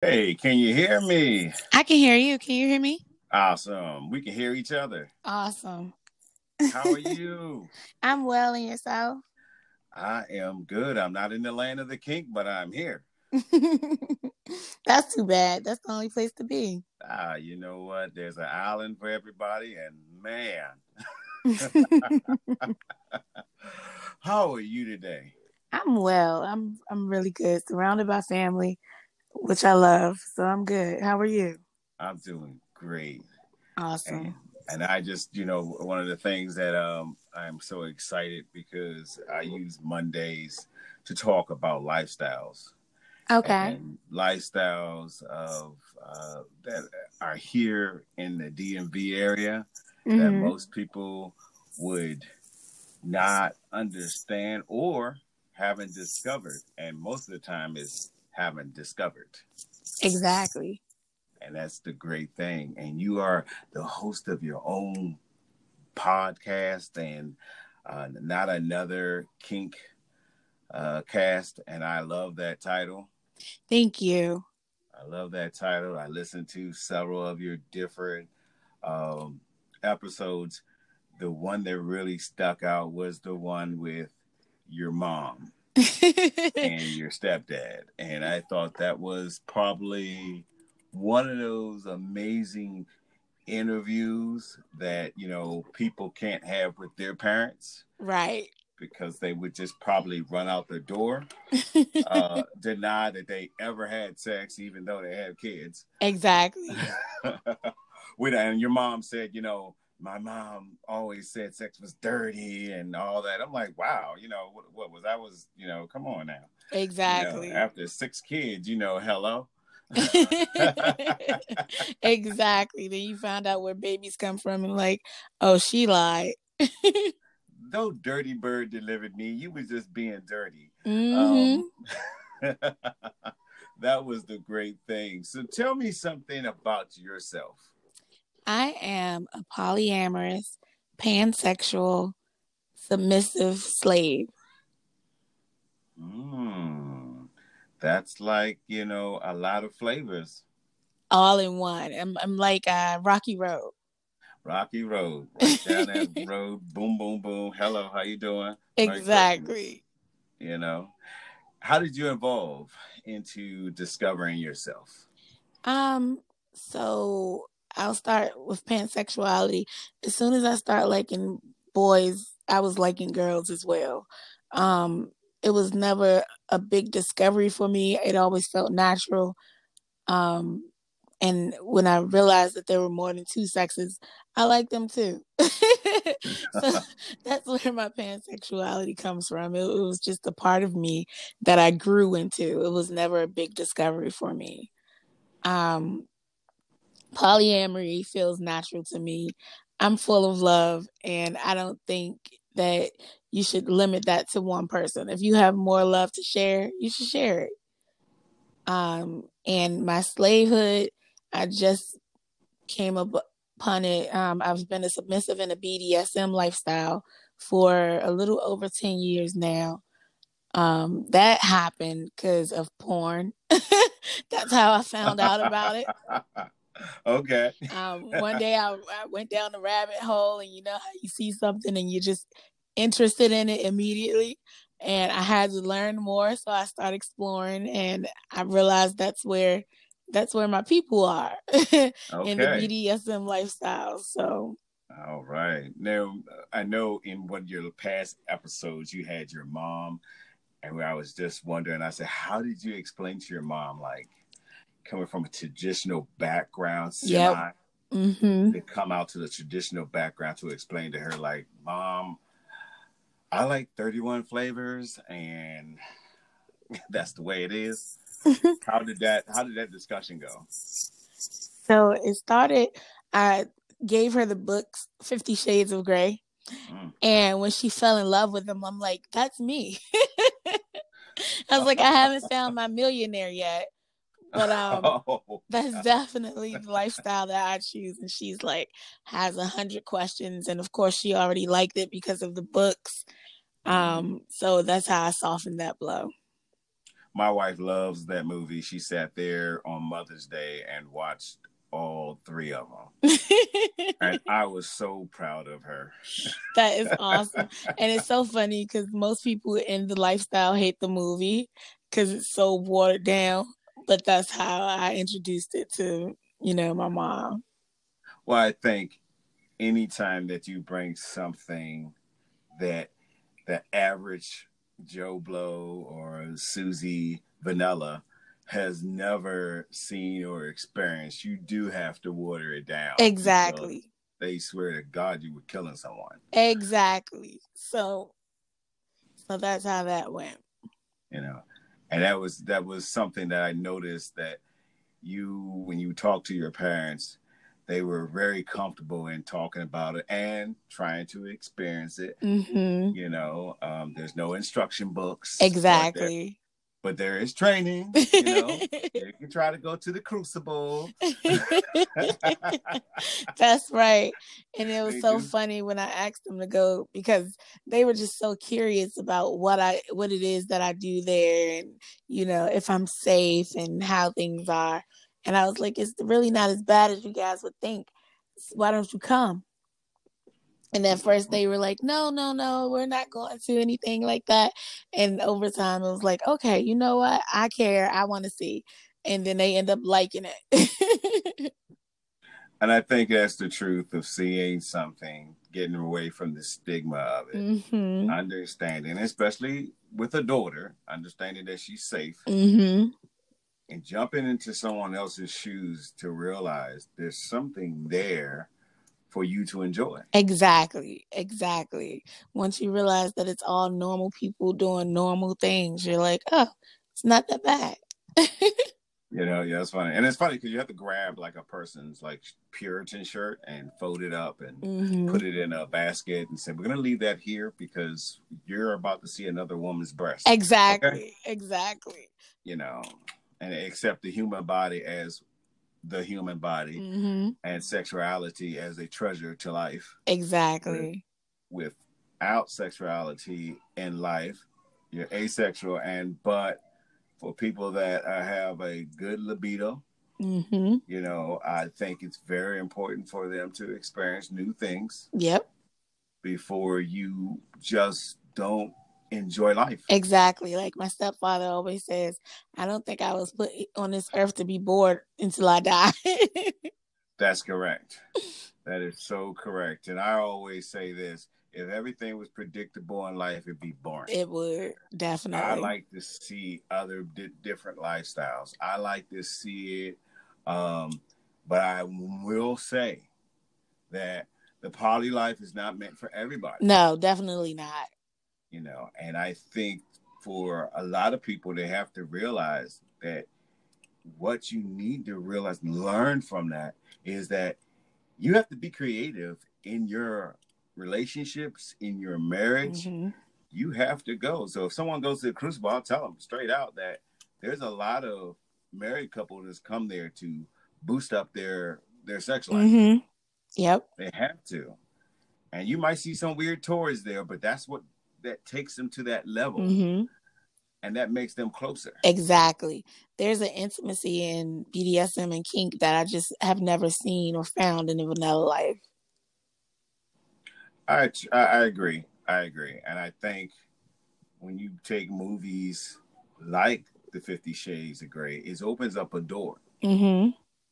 Hey, can you hear me? I can hear you. Can you hear me? Awesome. We can hear each other. Awesome. How are you? I'm well and yourself? I am good. I'm not in the land of the kink, but I'm here. That's too bad. That's the only place to be. Ah, you know what? There's an island for everybody, and man. How are you today? I'm well. I'm I'm really good. Surrounded by family, which I love. So I'm good. How are you? I'm doing great. Awesome. And, and I just, you know, one of the things that um I'm so excited because I use Mondays to talk about lifestyles. Okay. Lifestyles of uh, that are here in the DMV area mm-hmm. that most people would not understand or haven't discovered, and most of the time is haven't discovered. Exactly. And that's the great thing. And you are the host of your own podcast and uh, not another kink uh, cast. And I love that title. Thank you. I love that title. I listened to several of your different um, episodes. The one that really stuck out was the one with your mom and your stepdad. And I thought that was probably one of those amazing interviews that, you know, people can't have with their parents. Right. Because they would just probably run out the door, uh, deny that they ever had sex, even though they have kids. Exactly. with and your mom said, you know, my mom always said sex was dirty and all that. I'm like, wow, you know, what, what was I was, you know, come on now. Exactly. You know, after six kids, you know, hello. exactly. Then you found out where babies come from and like, oh, she lied. no dirty bird delivered me. You was just being dirty. Mm-hmm. Um, that was the great thing. So tell me something about yourself. I am a polyamorous, pansexual, submissive slave. Mm, that's like, you know, a lot of flavors. All in one. I'm, I'm like uh, Rocky Road. Rocky Road. Right down that road. Boom, boom, boom. Hello, how you doing? Exactly. You know, how did you evolve into discovering yourself? Um, so I'll start with pansexuality. As soon as I start liking boys, I was liking girls as well. Um, it was never a big discovery for me. It always felt natural. Um, and when I realized that there were more than two sexes, I like them too. so that's where my pansexuality comes from. It, it, was just a part of me that I grew into. It was never a big discovery for me. Um, polyamory feels natural to me. I'm full of love, and I don't think that you should limit that to one person. If you have more love to share, you should share it. Um, and my slavehood, I just came upon it. Um, I've been a submissive in a BDSM lifestyle for a little over 10 years now. Um, that happened because of porn. That's how I found out about it. okay. Um, one day I, I went down the rabbit hole, and you know how you see something and you're just interested in it immediately. And I had to learn more, so I started exploring, and I realized that's where that's where my people are okay. in the BDSM lifestyle. So. All right. Now I know in one of your past episodes you had your mom, and I was just wondering. I said, how did you explain to your mom like? Coming from a traditional background, semi, yep. mm-hmm. to come out to the traditional background to explain to her, like, Mom, I like 31 flavors, and that's the way it is. how did that? How did that discussion go? So it started. I gave her the books, Fifty Shades of Grey, mm. and when she fell in love with them, I'm like, "That's me." I was like, "I haven't found my millionaire yet." But um, oh, that's God. definitely the lifestyle that I choose. And she's like has a hundred questions, and of course she already liked it because of the books. Mm-hmm. Um, so that's how I softened that blow. my wife loves that movie. She sat there on Mother's Day and watched all three of them. and I was so proud of her. that is awesome. and it's so funny because most people in the lifestyle hate the movie because it's so watered down. But that's how I introduced it to, you know, my mom. Well, I think anytime that you bring something that the average Joe Blow or Susie Vanilla has never seen or experienced, you do have to water it down. Exactly. They swear to God you were killing someone. Exactly. So so that's how that went. You know. And that was that was something that I noticed that you when you talk to your parents, they were very comfortable in talking about it and trying to experience it. Mm-hmm. You know, um, there's no instruction books. Exactly but there is training. You know, you can try to go to the crucible. That's right. And it was they so do. funny when I asked them to go because they were just so curious about what I what it is that I do there and you know, if I'm safe and how things are. And I was like, it's really not as bad as you guys would think. Why don't you come? And at first they were like, no, no, no, we're not going to anything like that. And over time it was like, okay, you know what? I care. I want to see. And then they end up liking it. and I think that's the truth of seeing something, getting away from the stigma of it, mm-hmm. understanding, especially with a daughter, understanding that she's safe. Mm-hmm. And jumping into someone else's shoes to realize there's something there for you to enjoy. Exactly. Exactly. Once you realize that it's all normal people doing normal things, you're like, oh, it's not that bad. you know, yeah, it's funny. And it's funny because you have to grab like a person's like Puritan shirt and fold it up and mm-hmm. put it in a basket and say, we're going to leave that here because you're about to see another woman's breast. Exactly. Okay? Exactly. You know, and accept the human body as the human body mm-hmm. and sexuality as a treasure to life. Exactly. With, without sexuality in life, you're asexual, and but for people that uh, have a good libido, mm-hmm. you know, I think it's very important for them to experience new things. Yep. Before you just don't enjoy life. Exactly. Like my stepfather always says, I don't think I was put on this earth to be bored until I die. That's correct. That is so correct. And I always say this if everything was predictable in life, it'd be boring. It would, definitely. I like to see other di- different lifestyles. I like to see it. Um, but I will say that the poly life is not meant for everybody. No, definitely not you know and i think for a lot of people they have to realize that what you need to realize and learn from that is that you have to be creative in your relationships in your marriage. Mm-hmm. you have to go. So if someone goes to the crucible i'll tell them straight out that there's a lot of married couples that's come there to boost up their their sex life. Mm-hmm. yep. They have to. And you might see some weird toys there but that's what that takes them to that level. Mm-hmm. And that makes them closer. Exactly. There's an intimacy in BDSM and kink that I just have never seen or found in the vanilla life. I I agree. I agree, and I think when you take movies like The Fifty Shades of Grey, it opens up a door. Mm-hmm.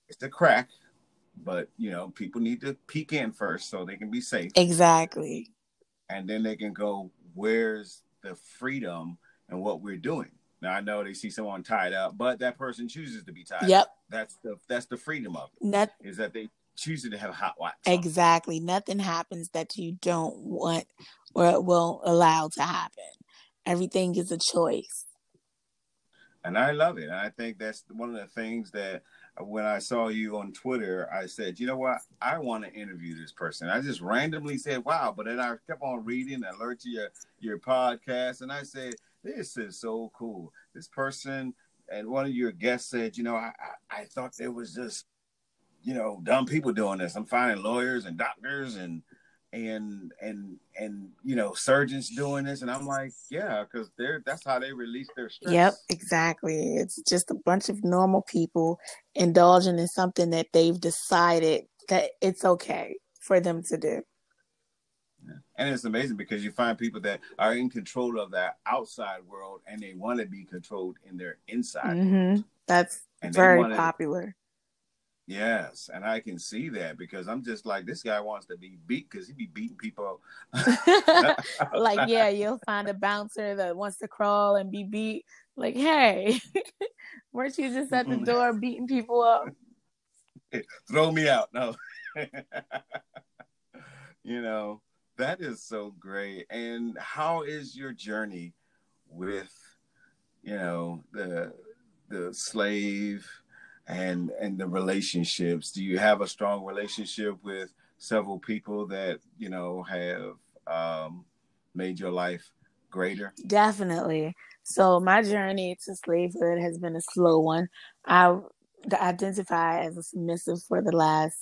It's a crack, but you know people need to peek in first so they can be safe. Exactly. And then they can go where's the freedom and what we're doing? Now I know they see someone tied up, but that person chooses to be tied. Yep. Up. That's the that's the freedom of it. Not, is that they choose to have a hot wax. Exactly. Nothing happens that you don't want or will allow to happen. Everything is a choice. And I love it. And I think that's one of the things that when I saw you on Twitter, I said, you know what? I want to interview this person. I just randomly said, wow. But then I kept on reading and learned your, your podcast. And I said, this is so cool. This person and one of your guests said, you know, I, I, I thought there was just, you know, dumb people doing this. I'm finding lawyers and doctors and, and and and you know surgeons doing this and i'm like yeah because they're that's how they release their stress. Yep exactly. It's just a bunch of normal people indulging in something that they've decided that it's okay for them to do. And it's amazing because you find people that are in control of that outside world and they want to be controlled in their inside mm-hmm. that's and very wanna, popular Yes, and I can see that because I'm just like this guy wants to be beat because he be beating people. like yeah, you'll find a bouncer that wants to crawl and be beat. Like hey, weren't you just at the door beating people up? Throw me out, no. you know that is so great. And how is your journey with, you know, the the slave? And and the relationships. Do you have a strong relationship with several people that you know have um, made your life greater? Definitely. So my journey to slavehood has been a slow one. I identify as a submissive for the last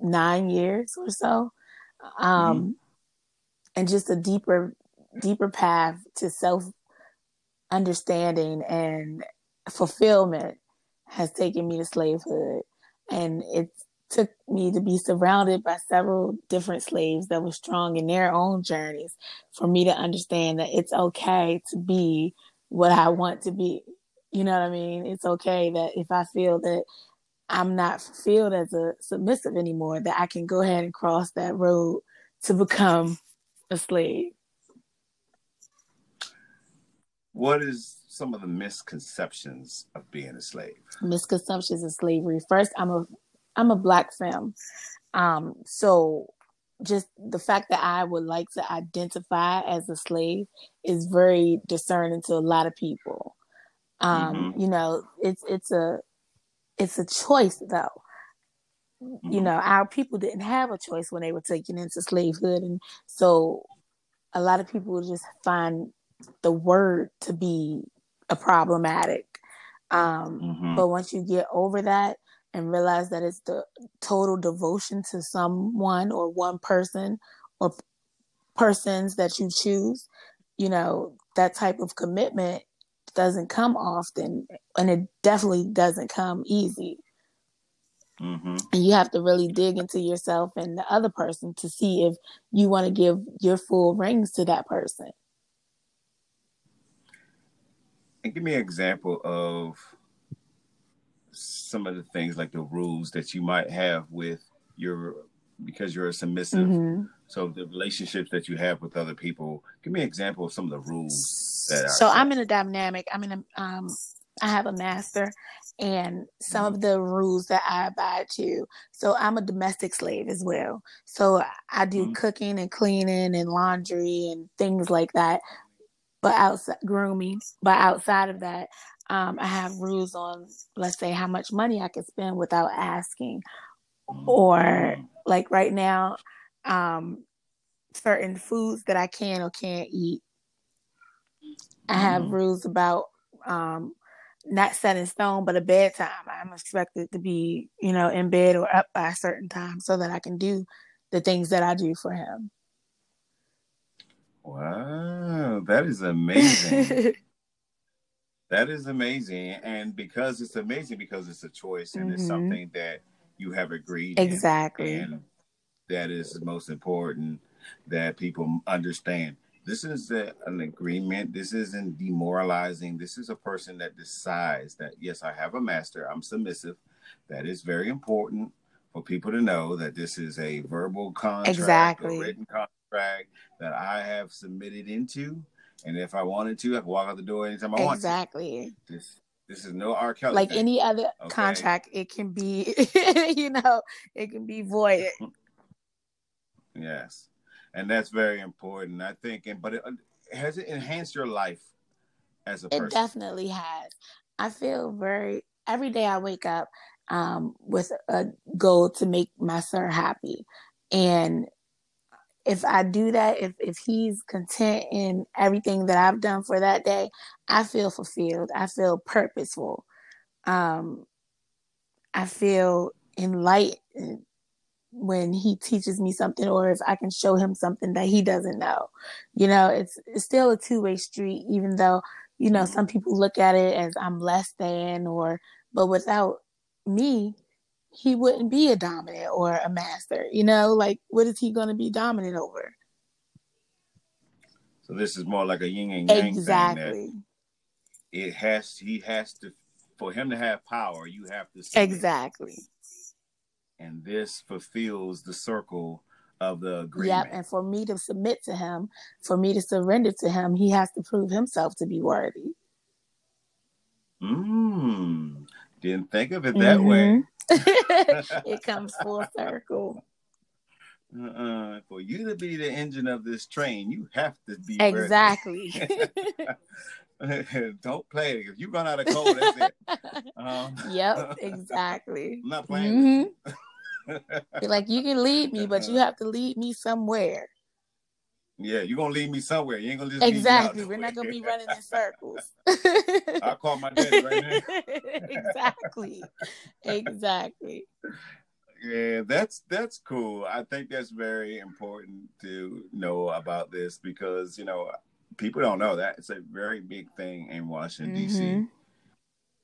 nine years or so. Um, mm-hmm. and just a deeper deeper path to self understanding and fulfillment has taken me to slavehood. And it took me to be surrounded by several different slaves that were strong in their own journeys for me to understand that it's okay to be what I want to be. You know what I mean? It's okay that if I feel that I'm not fulfilled as a submissive anymore, that I can go ahead and cross that road to become a slave. What is some of the misconceptions of being a slave? Misconceptions of slavery. First, I'm a I'm a black femme. Um, so just the fact that I would like to identify as a slave is very discerning to a lot of people. Um, mm-hmm. you know, it's it's a it's a choice though. Mm-hmm. You know, our people didn't have a choice when they were taken into slavehood and so a lot of people just find the word to be a problematic. Um, mm-hmm. But once you get over that and realize that it's the total devotion to someone or one person or persons that you choose, you know, that type of commitment doesn't come often and it definitely doesn't come easy. Mm-hmm. And you have to really dig into yourself and the other person to see if you want to give your full rings to that person. And give me an example of some of the things like the rules that you might have with your because you're a submissive. Mm-hmm. So the relationships that you have with other people. Give me an example of some of the rules that So I'm in a dynamic. I'm in a um I have a master and some mm-hmm. of the rules that I abide to. So I'm a domestic slave as well. So I do mm-hmm. cooking and cleaning and laundry and things like that but outside grooming. But outside of that, um, I have rules on, let's say, how much money I can spend without asking, or like right now, um, certain foods that I can or can't eat. I have mm-hmm. rules about um, not set in stone, but a bedtime. I'm expected to be, you know, in bed or up by a certain time so that I can do the things that I do for him. Wow, that is amazing. that is amazing. And because it's amazing, because it's a choice and mm-hmm. it's something that you have agreed exactly. In, and that is most important that people understand. This is a, an agreement. This isn't demoralizing. This is a person that decides that, yes, I have a master. I'm submissive. That is very important for people to know that this is a verbal contract, exactly. a written contract that I have submitted into, and if I wanted to, I could walk out the door anytime I want. Exactly. This this is no R. Kelly. Like thing. any other okay? contract, it can be, you know, it can be voided. yes, and that's very important. I think, and but it, has it enhanced your life as a person? It definitely has. I feel very every day I wake up um, with a goal to make my sir happy, and if I do that, if if he's content in everything that I've done for that day, I feel fulfilled. I feel purposeful. Um, I feel enlightened when he teaches me something or if I can show him something that he doesn't know. You know, it's it's still a two-way street even though, you know, some people look at it as I'm less than or but without me, he wouldn't be a dominant or a master. You know, like what is he going to be dominant over? So this is more like a yin and yang exactly. it has he has to for him to have power, you have to exactly. And this fulfills the circle of the agreement. Yep, and for me to submit to him, for me to surrender to him, he has to prove himself to be worthy. Mmm. Didn't think of it that mm-hmm. way. it comes full circle. Uh-uh. For you to be the engine of this train, you have to be exactly. Don't play it. If you run out of coal, that's it. Um, yep, exactly. I'm not playing. Mm-hmm. like you can lead me, but you have to lead me somewhere. Yeah, you're gonna lead me somewhere. You ain't gonna just exactly. We're not gonna be running in circles. I'll call my daddy right now. exactly. Exactly. Yeah, that's that's cool. I think that's very important to know about this because you know people don't know that it's a very big thing in Washington mm-hmm. D.C.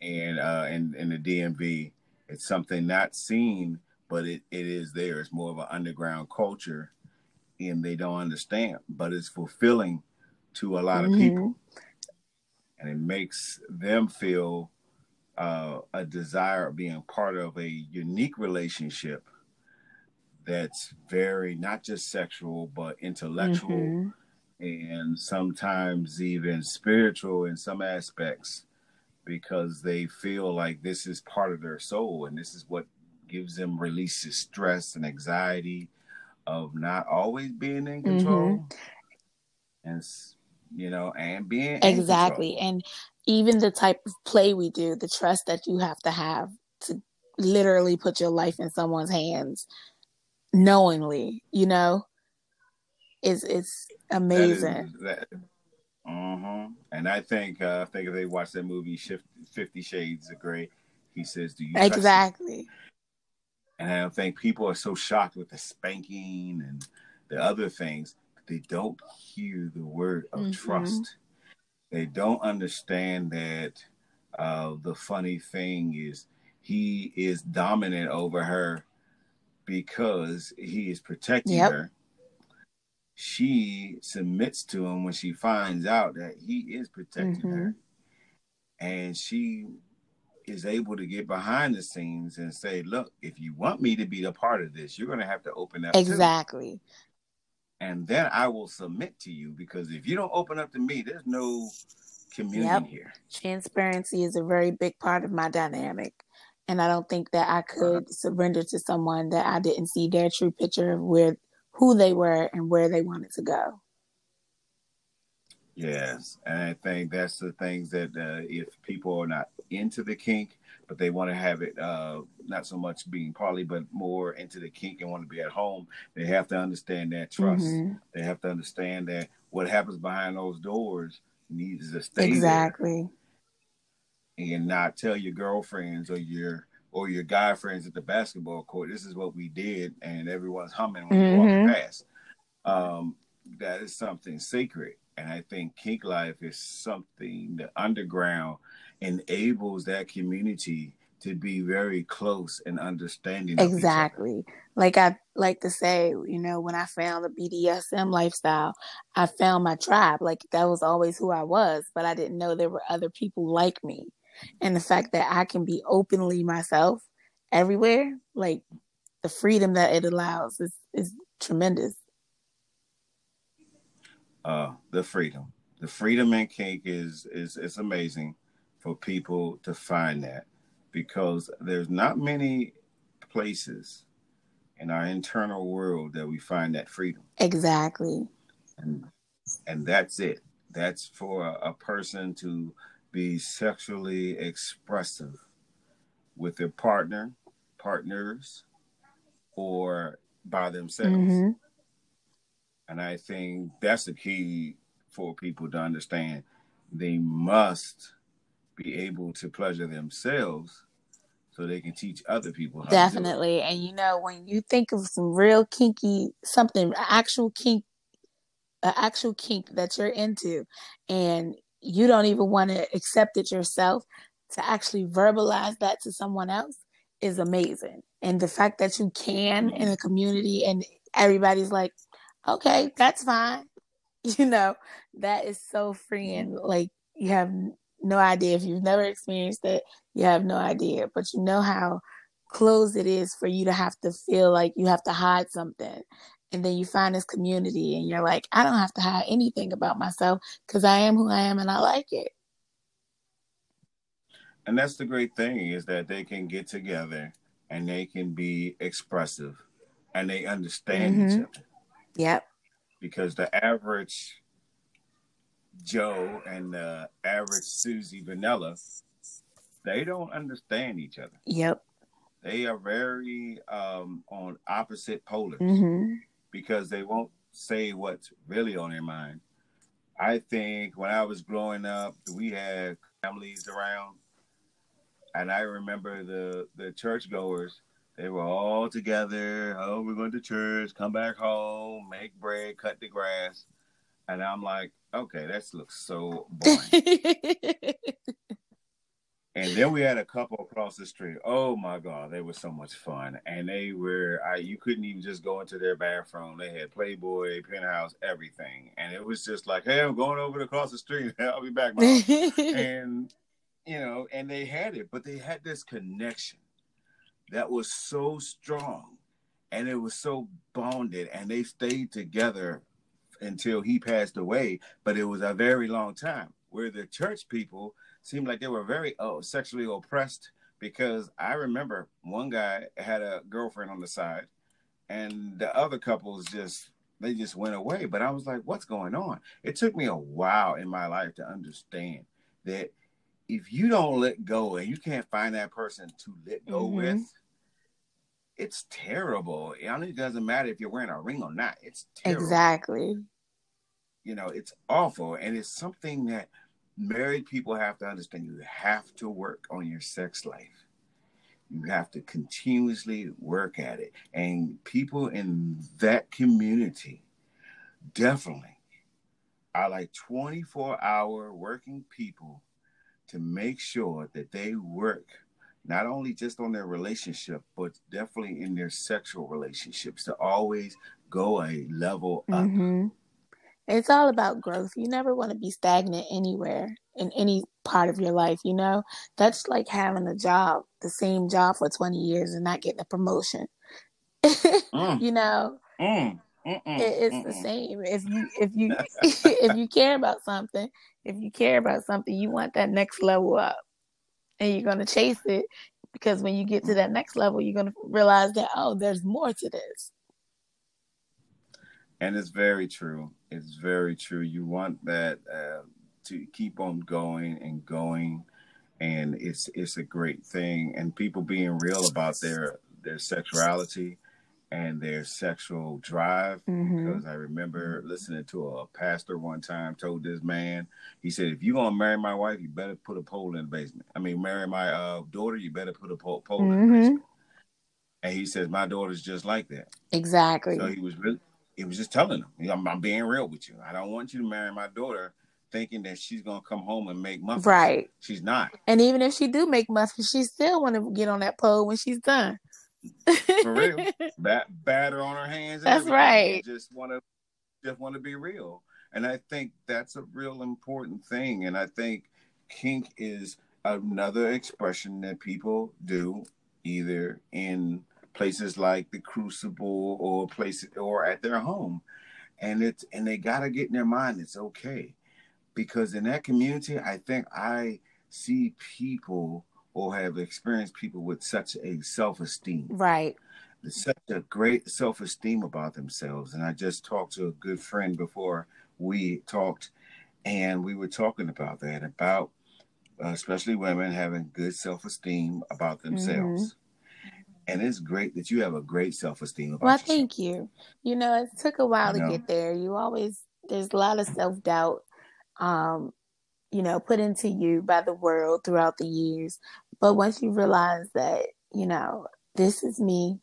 and uh, in in the DMV. It's something not seen, but it, it is there. It's more of an underground culture and they don't understand, but it's fulfilling to a lot of mm-hmm. people. And it makes them feel uh, a desire of being part of a unique relationship that's very not just sexual but intellectual mm-hmm. and sometimes even spiritual in some aspects because they feel like this is part of their soul and this is what gives them releases stress and anxiety of not always being in control mm-hmm. and you know and being exactly. and even the type of play we do the trust that you have to have to literally put your life in someone's hands knowingly you know is it's amazing that is, that, uh-huh. and i think uh, i think if they watch that movie 50 shades of gray he says do you exactly and I don't think people are so shocked with the spanking and the other things, they don't hear the word of mm-hmm. trust. They don't understand that uh, the funny thing is he is dominant over her because he is protecting yep. her. She submits to him when she finds out that he is protecting mm-hmm. her. And she is able to get behind the scenes and say, look, if you want me to be a part of this, you're going to have to open up. Exactly. And then I will submit to you because if you don't open up to me, there's no communion yep. here. Transparency is a very big part of my dynamic. And I don't think that I could uh-huh. surrender to someone that I didn't see their true picture of where who they were and where they wanted to go. Yes, and I think that's the things that uh, if people are not into the kink, but they want to have it uh, not so much being poly, but more into the kink and want to be at home, they have to understand that trust. Mm-hmm. They have to understand that what happens behind those doors needs to stay exactly, and not tell your girlfriends or your or your guy friends at the basketball court. This is what we did, and everyone's humming when mm-hmm. you walk past. Um, that is something sacred and I think Kink Life is something the underground enables that community to be very close and understanding. Exactly. Like I like to say, you know, when I found the BDSM lifestyle, I found my tribe. Like that was always who I was, but I didn't know there were other people like me. And the fact that I can be openly myself everywhere, like the freedom that it allows is is tremendous uh, the freedom. The freedom in kink is is is amazing for people to find that because there's not many places in our internal world that we find that freedom. Exactly. And and that's it. That's for a, a person to be sexually expressive with their partner, partners, or by themselves. Mm-hmm. And I think that's the key for people to understand. They must be able to pleasure themselves so they can teach other people definitely. And you know when you think of some real kinky something actual kink an actual kink that you're into and you don't even want to accept it yourself to actually verbalize that to someone else is amazing. And the fact that you can mm-hmm. in a community and everybody's like okay that's fine. You know that is so freeing. Like you have no idea if you've never experienced it you have no idea but you know how close it is for you to have to feel like you have to hide something. And then you find this community and you're like i don't have to hide anything about myself because i am who i am and i like it. And that's the great thing is that they can get together and they can be expressive and they understand mm-hmm. each other yep. Because the average joe and the average susie vanilla they don't understand each other. Yep. They are very um, on opposite polars mm-hmm. Because they won't say what's really on their mind. I think when I was growing up, we had families around, and I remember the the churchgoers. They were all together. Oh, we're going to church. Come back home. Make bread. Cut the grass. And I'm like, okay, that looks so boring. And then we had a couple across the street. Oh my God, they were so much fun. And they were, I, you couldn't even just go into their bathroom. They had Playboy, Penthouse, everything. And it was just like, hey, I'm going over across the street. I'll be back, mom. and, you know, and they had it, but they had this connection that was so strong and it was so bonded. And they stayed together until he passed away. But it was a very long time where the church people, seemed like they were very oh, sexually oppressed because I remember one guy had a girlfriend on the side and the other couples just they just went away. But I was like, what's going on? It took me a while in my life to understand that if you don't let go and you can't find that person to let go mm-hmm. with, it's terrible. It doesn't matter if you're wearing a ring or not. It's terrible. Exactly. You know, it's awful. And it's something that married people have to understand you have to work on your sex life. You have to continuously work at it. And people in that community definitely are like 24 hour working people to make sure that they work not only just on their relationship, but definitely in their sexual relationships to always go a level up. Mm-hmm. It's all about growth. You never want to be stagnant anywhere in any part of your life, you know? That's like having a job, the same job for 20 years and not getting a promotion. Mm. you know? Mm. It, it's the same. If you if you if you care about something, if you care about something, you want that next level up. And you're gonna chase it because when you get to that next level, you're gonna realize that oh, there's more to this. And it's very true. It's very true. You want that uh, to keep on going and going, and it's it's a great thing. And people being real about their their sexuality and their sexual drive. Mm-hmm. Because I remember listening to a pastor one time told this man, he said, "If you're gonna marry my wife, you better put a pole in the basement. I mean, marry my uh, daughter, you better put a pole, pole mm-hmm. in the mm-hmm. basement." And he says, "My daughter's just like that." Exactly. So he was really it was just telling them, I'm, I'm, being real with you. I don't want you to marry my daughter thinking that she's gonna come home and make muffins. Right. She's not. And even if she do make muffins, she still want to get on that pole when she's done. For real. Bat- batter on her hands. That's right. Just want to just want to be real. And I think that's a real important thing. And I think kink is another expression that people do either in places like the Crucible or places or at their home, and it's and they gotta get in their mind it's okay, because in that community, I think I see people or have experienced people with such a self esteem, right? Such a great self esteem about themselves, and I just talked to a good friend before we talked, and we were talking about that about uh, especially women having good self esteem about themselves. Mm-hmm and it's great that you have a great self esteem Well, yourself. thank you. You know, it took a while to get there. You always there's a lot of self doubt, um, you know, put into you by the world throughout the years. But once you realize that, you know, this is me,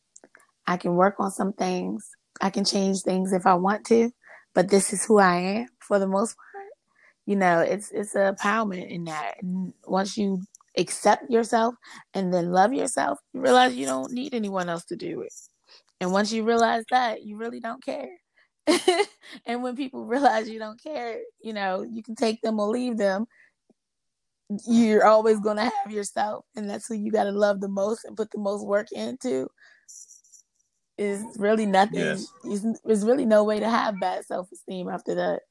I can work on some things, I can change things if I want to, but this is who I am for the most part. You know, it's it's a empowerment in that. Once you accept yourself and then love yourself, you realize you don't need anyone else to do it. And once you realize that, you really don't care. and when people realize you don't care, you know, you can take them or leave them. You're always going to have yourself, and that's who you got to love the most and put the most work into. Is really nothing. Yes. There's really no way to have bad self esteem after that.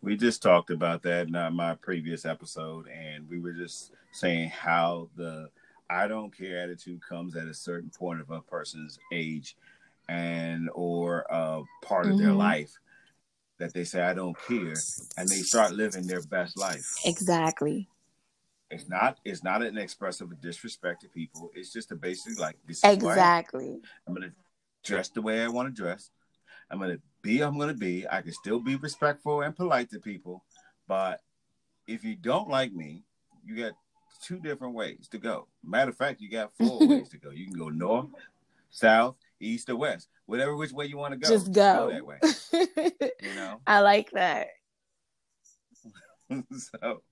We just talked about that in my previous episode, and we were just saying how the I don't care attitude comes at a certain point of a person's age and or a part of mm-hmm. their life that they say I don't care and they start living their best life. Exactly. It's not it's not an expressive disrespect to people. It's just a basic like this exactly. I'm gonna dress the way I want to dress. I'm gonna be I'm gonna be. I can still be respectful and polite to people, but if you don't like me, you got two different ways to go. Matter of fact, you got four ways to go. You can go north, south, east, or west. Whatever which way you want to go. Just go. go that way. you know? I like that. so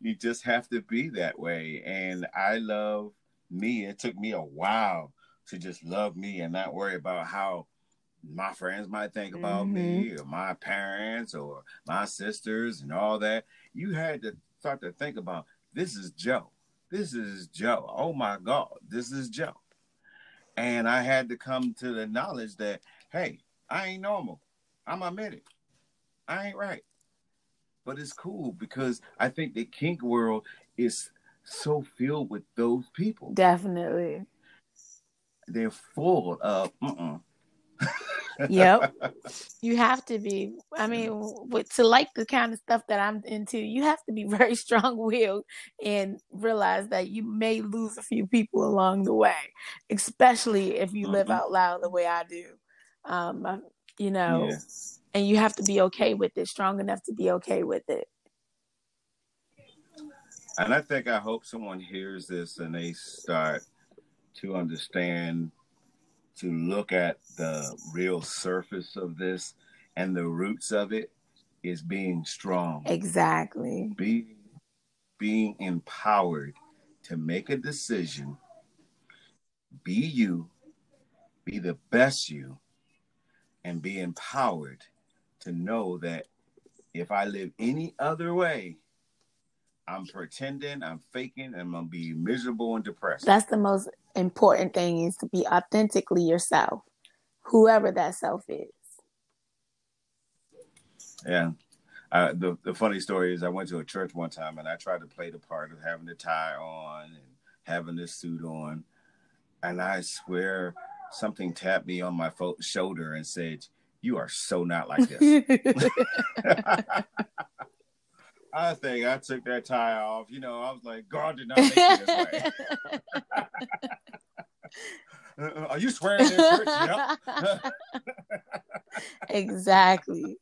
you just have to be that way. And I love me. It took me a while to just love me and not worry about how my friends might think about mm-hmm. me or my parents or my sisters and all that. You had to start to think about this is Joe. This is Joe. Oh my God, this is Joe. And I had to come to the knowledge that, hey, I ain't normal. I'm admitted. I ain't right. But it's cool because I think the kink world is so filled with those people. Definitely. They're full of, uh yep. You have to be. I mean, with, to like the kind of stuff that I'm into, you have to be very strong willed and realize that you may lose a few people along the way, especially if you mm-hmm. live out loud the way I do. Um, you know, yeah. and you have to be okay with it, strong enough to be okay with it. And I think I hope someone hears this and they start to understand to look at the real surface of this and the roots of it is being strong. Exactly. Being being empowered to make a decision, be you, be the best you, and be empowered to know that if I live any other way, I'm pretending, I'm faking, and I'm gonna be miserable and depressed. That's the most important thing is to be authentically yourself, whoever that self is. Yeah. Uh, the the funny story is I went to a church one time and I tried to play the part of having the tie on and having the suit on, and I swear something tapped me on my fo- shoulder and said, "You are so not like this." I think I took that tie off. You know, I was like, God did not make me this way. Are you swearing in church? Yep. exactly.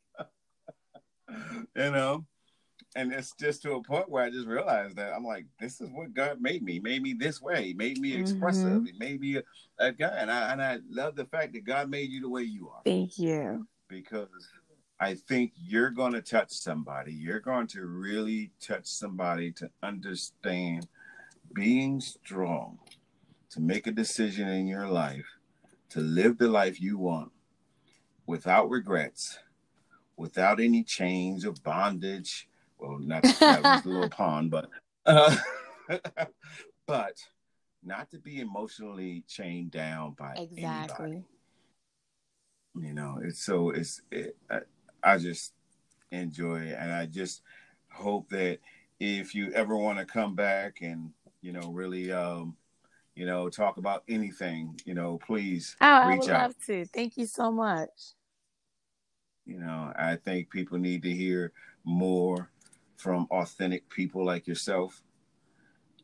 You know, and it's just to a point where I just realized that I'm like, this is what God made me. Made me this way. Made me expressive. Mm-hmm. He made me a, a guy, and I and I love the fact that God made you the way you are. Thank you. Because I think you're going to touch somebody. You're going to really touch somebody to understand being strong, to make a decision in your life, to live the life you want without regrets, without any chains of bondage. Well, not that was a little pawn, but uh, but not to be emotionally chained down by exactly. Anybody. You know, it's so it's it, I just enjoy it, and I just hope that if you ever want to come back and you know really um you know talk about anything you know please oh, reach I would out. love to thank you so much you know i think people need to hear more from authentic people like yourself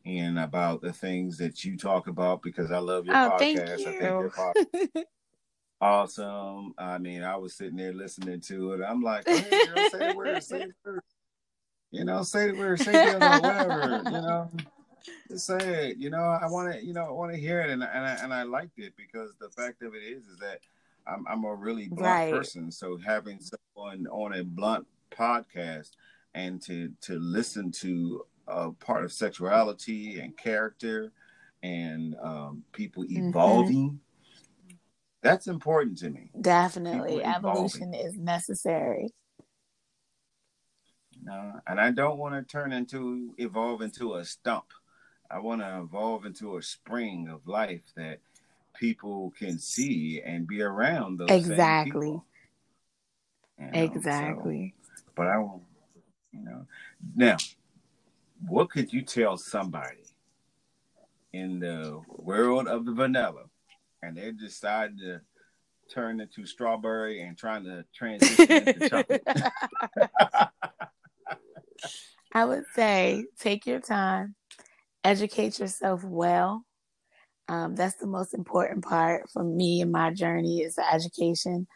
and about the things that you talk about because i love your oh, podcast thank you. i think your podcast awesome. I mean, I was sitting there listening to it. I'm like, hey, girl, say the word, say the word. You know, say the word, say the other, whatever. You know. Just say it. You know, I want to. You know, I want to hear it, and and I, and I liked it because the fact of it is, is that I'm I'm a really blunt right. person. So having someone on a blunt podcast and to to listen to a part of sexuality and character and um, people mm-hmm. evolving. Mm-hmm. That's important to me. Definitely, evolution is necessary. No, and I don't want to turn into evolve into a stump. I want to evolve into a spring of life that people can see and be around those exactly. You know, exactly. So, but I, won't. you know, now, what could you tell somebody in the world of the vanilla, and they decide to turn into strawberry and trying to transition into chocolate? I would say take your time, educate yourself well. Um, that's the most important part for me in my journey is the education.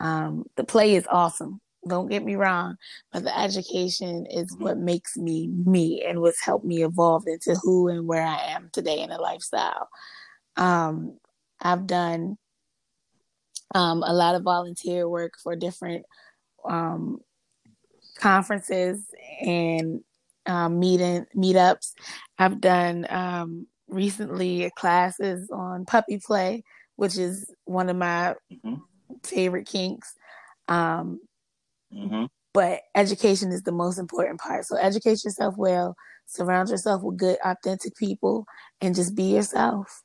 Um, the play is awesome. Don't get me wrong, but the education is what makes me me and what's helped me evolve into who and where I am today in a lifestyle. Um, I've done um, a lot of volunteer work for different um, conferences and um, meeting meetups. I've done um, recently classes on puppy play, which is one of my mm-hmm. favorite kinks. Um, mm-hmm. But education is the most important part. So educate yourself well, surround yourself with good, authentic people, and just be yourself.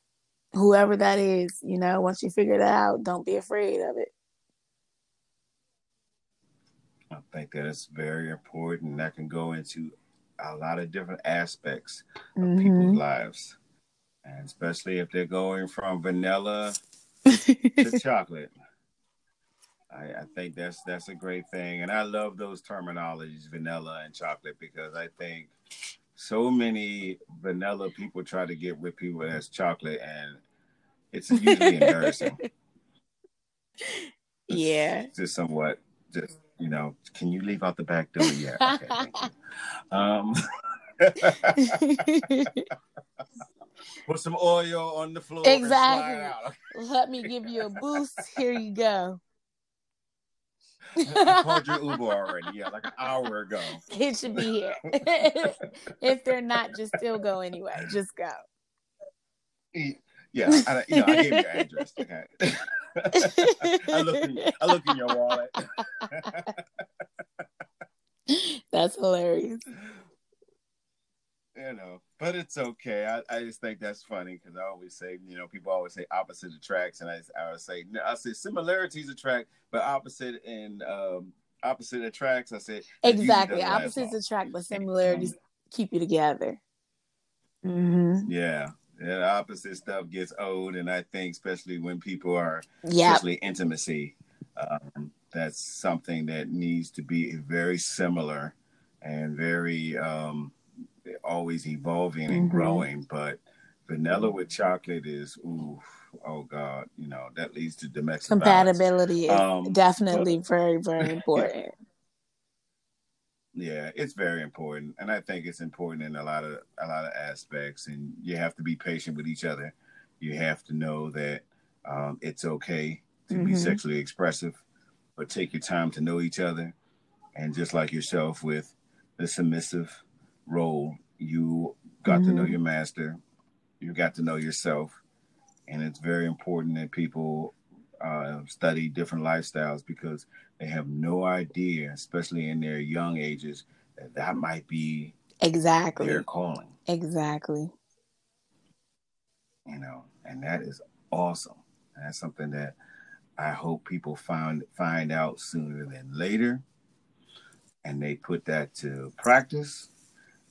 Whoever that is, you know, once you figure that out, don't be afraid of it. I think that is very important. That can go into a lot of different aspects of mm-hmm. people's lives, and especially if they're going from vanilla to chocolate. I, I, think that's that's a great thing, and I love those terminologies, vanilla and chocolate, because I think so many vanilla people try to get with people as chocolate, and it's usually embarrassing. Yeah, just somewhat, just you know, can you leave out the back door? Yeah. Okay. Um, put some oil on the floor. Exactly. Let me give you a boost. Here you go. I called your Uber already. Yeah, like an hour ago. It should be here. if they're not, just still go anyway. Just go. Yeah, I, you know, I gave you your address. Okay. I look in, I look in your wallet. that's hilarious. You know, but it's okay. I, I just think that's funny because I always say, you know, people always say opposite attracts, and I I would say I say similarities attract, but opposite and um, opposite attracts. I said exactly opposites attract, but similarities keep you together. Mm-hmm. Yeah, the opposite stuff gets old, and I think especially when people are yep. especially intimacy, um, that's something that needs to be very similar and very um, always evolving and mm-hmm. growing. But vanilla with chocolate is ooh, oh god, you know that leads to domestic compatibility is um, definitely but, very very important. Yeah, it's very important, and I think it's important in a lot of a lot of aspects. And you have to be patient with each other. You have to know that um, it's okay to mm-hmm. be sexually expressive, but take your time to know each other. And just like yourself with the submissive role, you got mm-hmm. to know mm-hmm. your master. You got to know yourself, and it's very important that people uh, study different lifestyles because they have no idea, especially in their young ages, that that might be exactly their calling. Exactly. You know, and that is awesome. that's something that I hope people find find out sooner than later, and they put that to practice.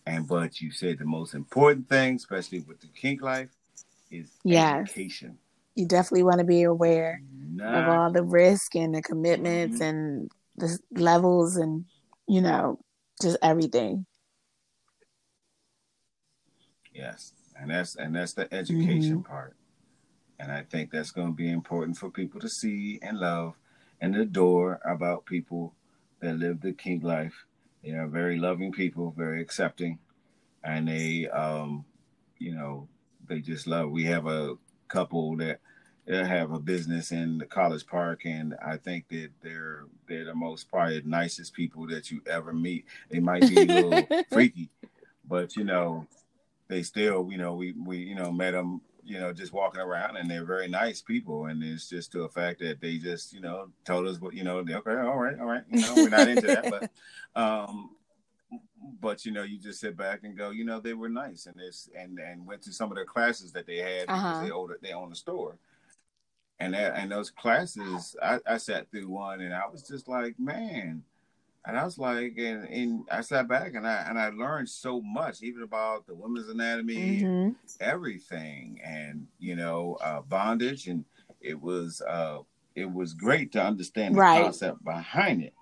And but you said the most important thing, especially with the kink life, is yes. education you definitely want to be aware nah. of all the risk and the commitments mm-hmm. and the levels and you know just everything yes and that's and that's the education mm-hmm. part and i think that's going to be important for people to see and love and adore about people that live the kink life they are very loving people very accepting and they um you know, they just love. We have a couple that have a business in the College Park, and I think that they're they're the most probably nicest people that you ever meet. They might be a little freaky, but you know, they still, you know, we we you know met them, you know, just walking around, and they're very nice people, and it's just to a fact that they just, you know, told us what, you know, okay, all right, all right, you know, we're not into that, but um but you know, you just sit back and go, you know, they were nice, and this and and went to some of their classes that they had uh-huh. because they owned they own a store, and that and those classes, I, I sat through one, and I was just like, man, and I was like, and, and I sat back and I and I learned so much, even about the women's anatomy, mm-hmm. everything, and you know, uh, bondage, and it was uh, it was great to understand the right. concept behind it,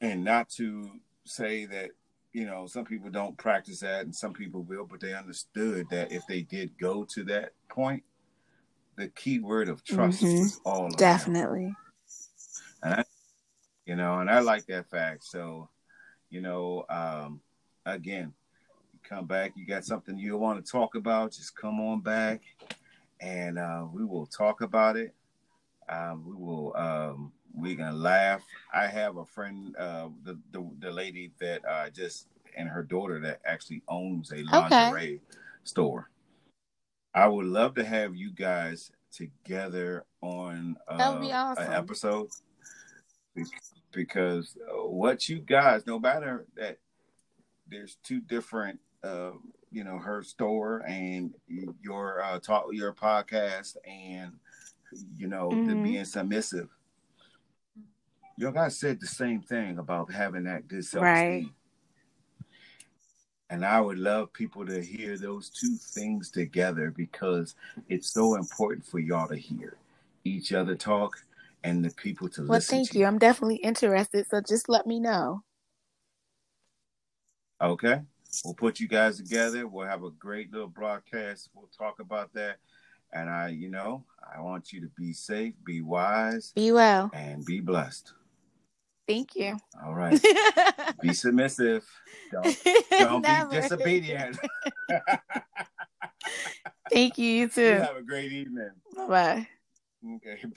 and not to say that you know some people don't practice that and some people will but they understood that if they did go to that point the key word of trust mm-hmm. all definitely and I, you know and i like that fact so you know um again come back you got something you want to talk about just come on back and uh we will talk about it um we will um we're gonna laugh. I have a friend, uh, the, the the lady that uh, just and her daughter that actually owns a lingerie okay. store. I would love to have you guys together on uh, awesome. an episode because uh, what you guys, no matter that there's two different, uh, you know, her store and your uh, talk, your podcast, and you know, mm-hmm. the being submissive Y'all guys said the same thing about having that good self esteem. Right. And I would love people to hear those two things together because it's so important for y'all to hear each other talk and the people to well, listen. Well, thank you. I'm definitely interested. So just let me know. Okay. We'll put you guys together. We'll have a great little broadcast. We'll talk about that. And I, you know, I want you to be safe, be wise, be well, and be blessed. Thank you. All right. be submissive. Don't, don't be disobedient. Thank you. You too. You have a great evening. Bye bye. Okay. Bye.